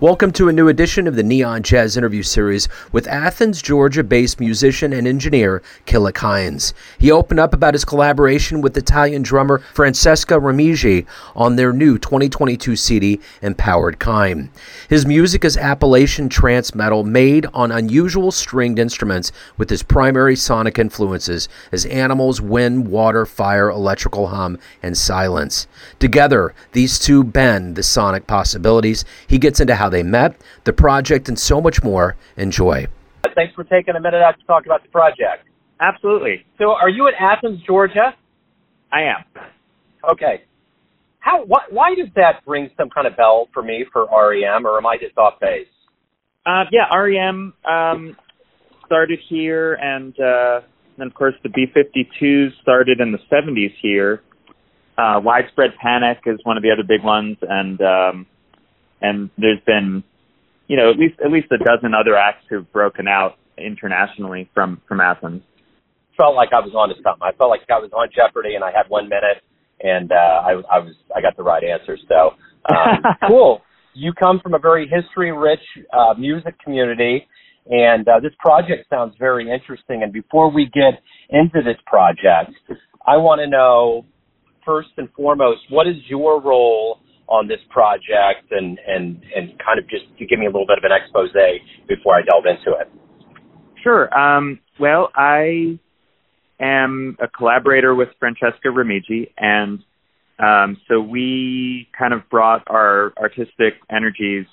Welcome to a new edition of the Neon Jazz interview series with Athens, Georgia based musician and engineer Killick Hines. He opened up about his collaboration with Italian drummer Francesca Remigi on their new 2022 CD, Empowered Kind. His music is Appalachian trance metal made on unusual stringed instruments with his primary sonic influences as animals, wind, water, fire, electrical hum, and silence. Together, these two bend the sonic possibilities. He gets into how they met, the project, and so much more. Enjoy. Thanks for taking a minute out to talk about the project. Absolutely. So, are you in Athens, Georgia? I am. Okay. How? Why, why does that ring some kind of bell for me for REM, or am I just off base? Uh, yeah, REM um, started here, and uh, then of course the B52s started in the 70s here. Uh, Widespread Panic is one of the other big ones, and um, and there's been, you know, at least at least a dozen other acts who've broken out internationally from from Athens. Felt like I was on to something. I felt like I was on Jeopardy, and I had one minute, and uh, I, I was I got the right answer. So um, cool. You come from a very history-rich uh, music community, and uh, this project sounds very interesting. And before we get into this project, I want to know first and foremost, what is your role on this project and, and, and kind of just to give me a little bit of an expose before I delve into it. Sure. Um, well, I am a collaborator with Francesca Remigi, and um, so we kind of brought our artistic energies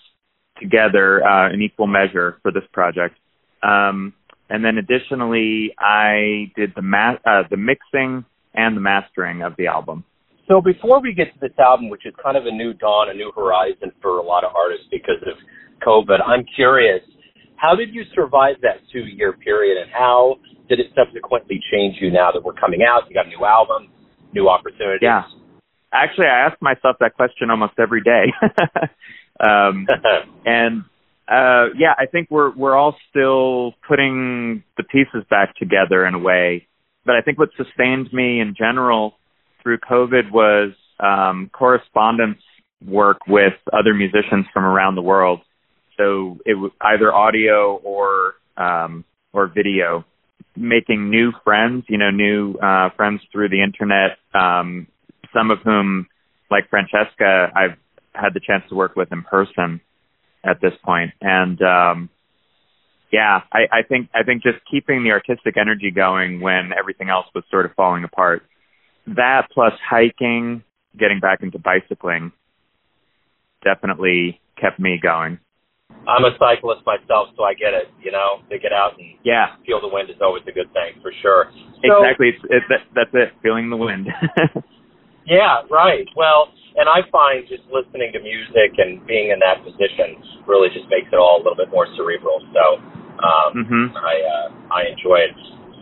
together uh, in equal measure for this project. Um, and then additionally, I did the ma- uh, the mixing and the mastering of the album. So before we get to this album, which is kind of a new dawn, a new horizon for a lot of artists because of COVID, I'm curious, how did you survive that two year period and how did it subsequently change you now that we're coming out? You got a new album, new opportunities. Yeah. Actually, I ask myself that question almost every day. um, and uh, yeah, I think we're we're all still putting the pieces back together in a way. But I think what sustained me in general through COVID was um, correspondence work with other musicians from around the world. So it was either audio or um, or video, making new friends, you know, new uh, friends through the internet. Um, some of whom, like Francesca, I've had the chance to work with in person at this point, and um, yeah, I, I think I think just keeping the artistic energy going when everything else was sort of falling apart that plus hiking, getting back into bicycling definitely kept me going. I'm a cyclist myself, so I get it. You know, to get out and yeah, feel the wind is always a good thing for sure. So, exactly, it's, it, that, that's it, feeling the wind. yeah, right. Well, and I find just listening to music and being in that position really just makes it all a little bit more cerebral. So um, mm-hmm. I uh, I enjoy it.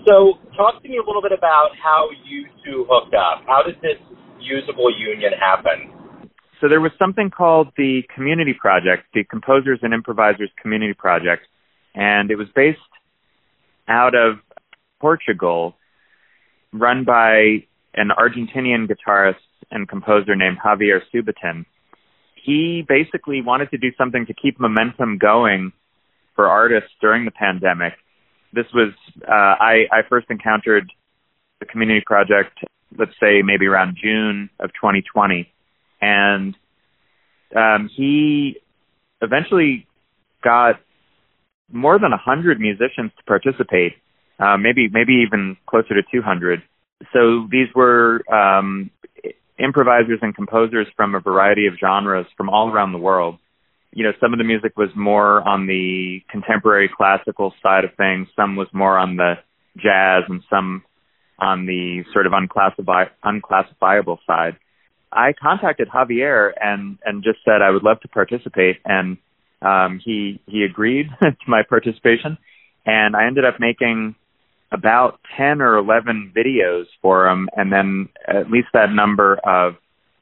So, talk to me a little bit about how you two hooked up. How did this usable union happen? So, there was something called the Community Project, the Composers and Improvisers Community Project, and it was based out of Portugal, run by an Argentinian guitarist and composer named Javier Subatin. He basically wanted to do something to keep momentum going for artists during the pandemic this was uh, I, I first encountered the community project, let's say maybe around June of 2020, and um, he eventually got more than a hundred musicians to participate, uh, maybe maybe even closer to 200. So these were um, improvisers and composers from a variety of genres from all around the world you know, some of the music was more on the contemporary classical side of things, some was more on the jazz, and some on the sort of unclassifi- unclassifiable side. I contacted Javier and and just said I would love to participate, and um, he he agreed to my participation, and I ended up making about ten or eleven videos for him, and then at least that number of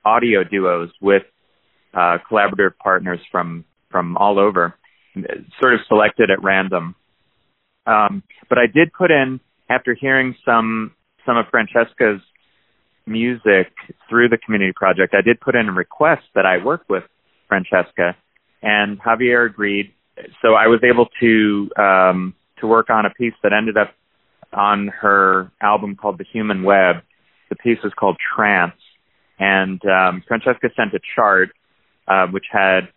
audio duos with uh, collaborative partners from from all over, sort of selected at random. Um, but I did put in after hearing some some of Francesca's music through the community project. I did put in a request that I work with Francesca, and Javier agreed. So I was able to um, to work on a piece that ended up on her album called The Human Web. The piece is called Trance, and um, Francesca sent a chart uh, which had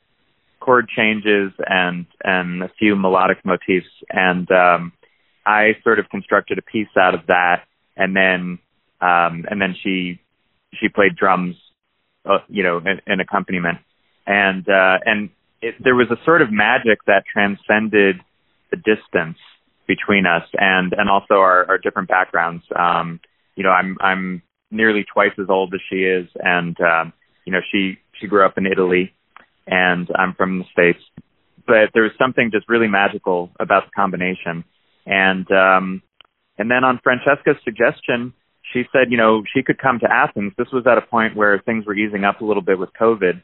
chord changes and and a few melodic motifs, and um, I sort of constructed a piece out of that, and then um, and then she she played drums, uh, you know, in, in accompaniment, and uh, and it, there was a sort of magic that transcended the distance between us and and also our, our different backgrounds. Um, you know, I'm I'm nearly twice as old as she is, and um, you know, she she grew up in Italy, and I'm from the states. But there was something just really magical about the combination, and um, and then on Francesca's suggestion, she said, you know, she could come to Athens. This was at a point where things were easing up a little bit with COVID,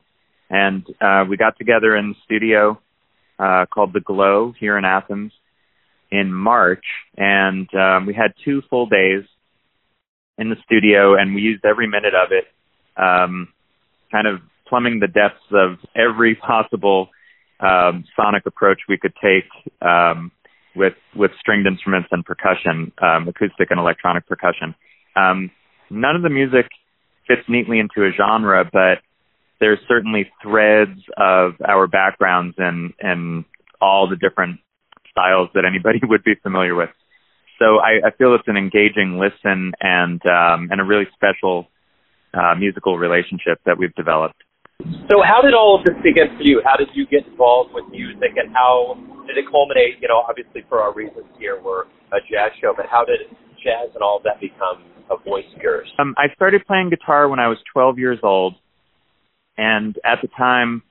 and uh, we got together in the studio uh, called the Glow here in Athens in March, and um, we had two full days in the studio, and we used every minute of it, um, kind of plumbing the depths of every possible um, sonic approach we could take um, with with stringed instruments and percussion, um, acoustic and electronic percussion. Um, none of the music fits neatly into a genre, but there's certainly threads of our backgrounds and and all the different styles that anybody would be familiar with. So I, I feel it's an engaging listen and um, and a really special uh, musical relationship that we've developed. So how did all of this begin for you? How did you get involved with music, and how did it culminate? You know, obviously for our reasons here, we're a jazz show, but how did jazz and all of that become a voice of yours? Um, I started playing guitar when I was 12 years old, and at the time,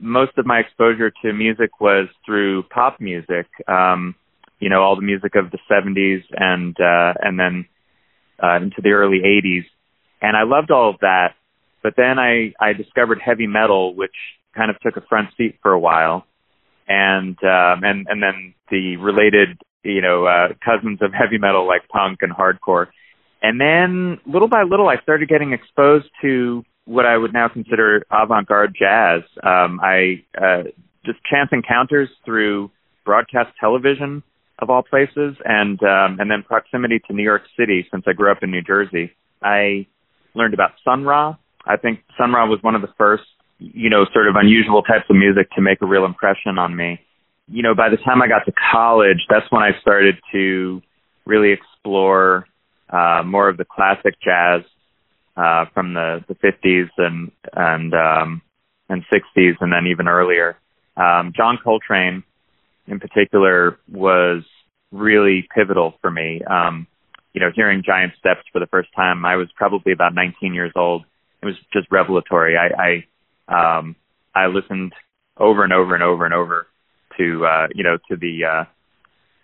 most of my exposure to music was through pop music. Um, you know, all the music of the 70s and uh, and then uh, into the early 80s, and I loved all of that. But then I I discovered heavy metal, which kind of took a front seat for a while, and um, and and then the related you know uh, cousins of heavy metal like punk and hardcore. And then little by little, I started getting exposed to what I would now consider avant-garde jazz. Um, I uh, just chance encounters through broadcast television of all places, and um, and then proximity to New York City since I grew up in New Jersey. I learned about Sun Ra. I think Sun Ra was one of the first, you know, sort of unusual types of music to make a real impression on me. You know, by the time I got to college, that's when I started to really explore uh, more of the classic jazz uh, from the, the 50s and and um, and 60s, and then even earlier. Um, John Coltrane, in particular, was really pivotal for me. Um, you know, hearing Giant Steps for the first time, I was probably about 19 years old. It was just revelatory. I I, um, I listened over and over and over and over to uh, you know to the uh,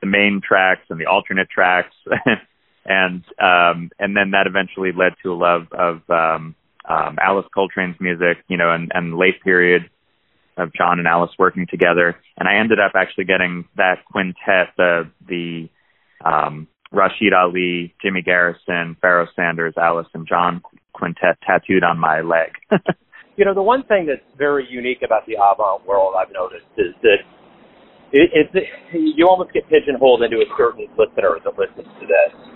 the main tracks and the alternate tracks and um, and then that eventually led to a love of um, um, Alice Coltrane's music, you know, and, and late period of John and Alice working together. And I ended up actually getting that quintet, the the um, Rashied Ali, Jimmy Garrison, Pharoah Sanders, Alice, and John quintet tattooed on my leg. you know, the one thing that's very unique about the avant world I've noticed is that it, it's you almost get pigeonholed into a certain listener that listens to this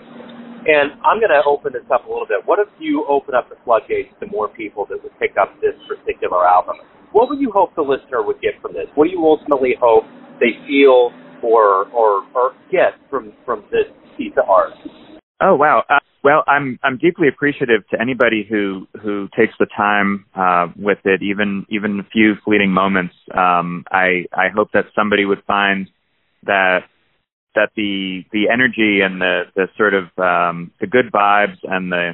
and I'm going to open this up a little bit. What if you open up the floodgates to more people that would pick up this particular album? What would you hope the listener would get from this? What do you ultimately hope they feel or or, or get from from this art? Oh wow! Uh, well, I'm I'm deeply appreciative to anybody who who takes the time uh, with it, even even a few fleeting moments. Um, I I hope that somebody would find that that the the energy and the the sort of um, the good vibes and the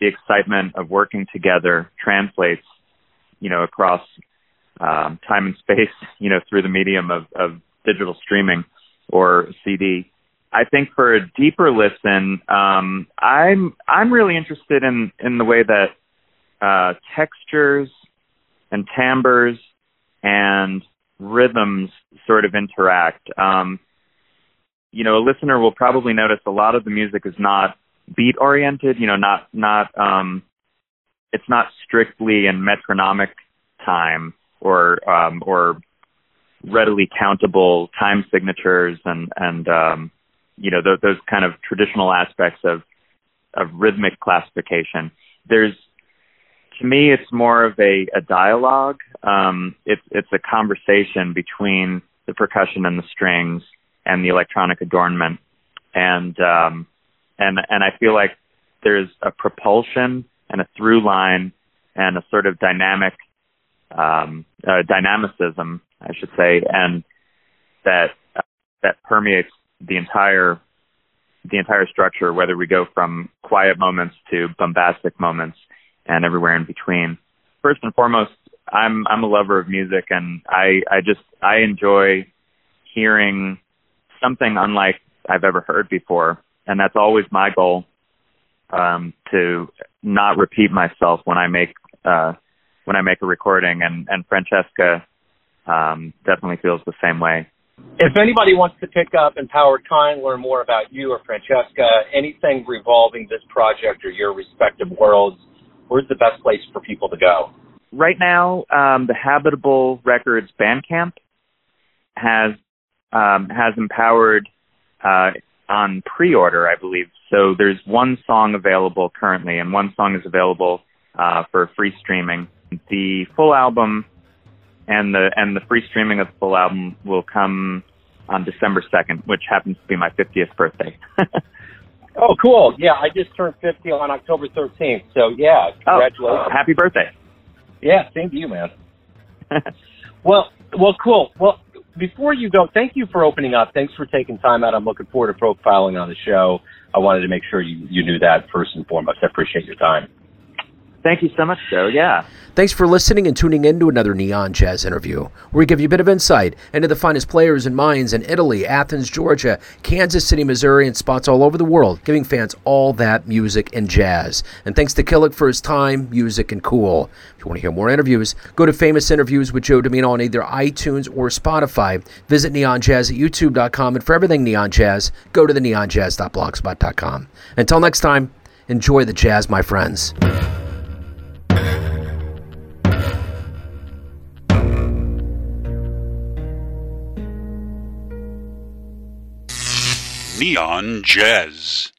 the excitement of working together translates, you know, across um, time and space, you know, through the medium of, of digital streaming or CD. I think for a deeper listen, um, I'm I'm really interested in in the way that uh, textures and timbres and rhythms sort of interact. Um, you know, a listener will probably notice a lot of the music is not beat oriented, you know, not, not, um, it's not strictly in metronomic time. or um, or readily countable time signatures and and um, you know th- those kind of traditional aspects of of rhythmic classification. There's to me, it's more of a, a dialogue. Um, it's it's a conversation between the percussion and the strings and the electronic adornment, and um, and and I feel like there's a propulsion and a through line and a sort of dynamic um, uh, dynamicism, I should say, and that uh, that permeates the entire the entire structure, whether we go from quiet moments to bombastic moments and everywhere in between. First and foremost, I'm I'm a lover of music, and I I just I enjoy hearing something unlike I've ever heard before, and that's always my goal um, to not repeat myself when I make uh, when I make a recording, and and Francesca um, definitely feels the same way. If anybody wants to pick up Empowered Kind, learn more about you or Francesca, anything revolving this project or your respective worlds, where's the best place for people to go? Right now, um, the Habitable Records Bandcamp has um, has empowered uh, on pre-order, I believe. So there's one song available currently, and one song is available uh, for free streaming. The full album and the and the free streaming of the full album will come on December 2nd, which happens to be my 50th birthday. oh, cool! Yeah, I just turned 50 on October 13th. So yeah, oh, congratulations! Oh, happy birthday! Yeah, same to you, man. well, well, cool. Well, before you go, thank you for opening up. Thanks for taking time out. I'm looking forward to profiling on the show. I wanted to make sure you, you knew that first and foremost. I appreciate your time. Thank you so much, Joe. Yeah. Thanks for listening and tuning in to another Neon Jazz interview, where we give you a bit of insight into the finest players and minds in Italy, Athens, Georgia, Kansas City, Missouri, and spots all over the world, giving fans all that music and jazz. And thanks to Killick for his time, music, and cool. If you want to hear more interviews, go to Famous Interviews with Joe Dimino on either iTunes or Spotify. Visit neonjazz at youtube.com. And for everything Neon Jazz, go to the neonjazz.blogspot.com. Until next time, enjoy the jazz, my friends. Neon Jazz.